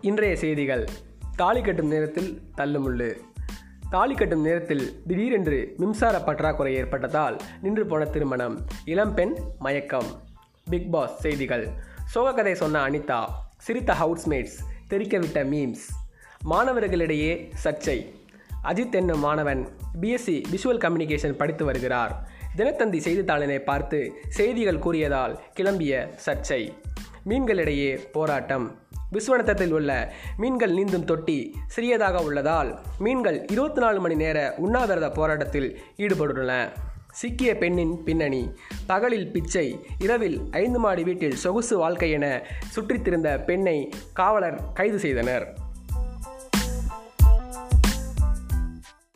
இன்றைய செய்திகள். தாலி கட்டும் நேரத்தில் தள்ளுமுள்ளு. தாலி கட்டும் நேரத்தில் திடீரென்று மின்சார பற்றாக்குறை ஏற்பட்டதால் நின்று போன திருமணம். இளம்பெண் மயக்கம். பிக் பாஸ் செய்திகள். சோகக்கதை சொன்ன அனிதா சிரித்த ஹவுஸ்மேட்ஸ் தெரிக்கவிட்ட மீம்ஸ். மாணவர்களிடையே சர்ச்சை. அஜித் என்னும் மாணவன் பிஎஸ்சி விஷுவல் கம்யூனிகேஷன் படித்து வருகிறார். தினத்தந்தி செய்தித்தாளினை பார்த்து செய்திகள் கூறியதால் கிளம்பிய சர்ச்சை. மீன்களிடையே போராட்டம். விஸ்வநத்தத்தில் உள்ள மீன்கள் நீந்தும் தொட்டி சிறியதாக உள்ளதால் மீன்கள் இருபத்தி நாலு மணி நேர உண்ணாவிரத போராட்டத்தில் ஈடுபட்டுள்ளன. சிக்கிய பெண்ணின் பின்னணி பகலில் பிச்சை இரவில் ஐந்து மாடி வீட்டில் சொகுசு வாழ்க்கை என சுற்றித்திருந்த பெண்ணை காவலர் கைது செய்தனர்.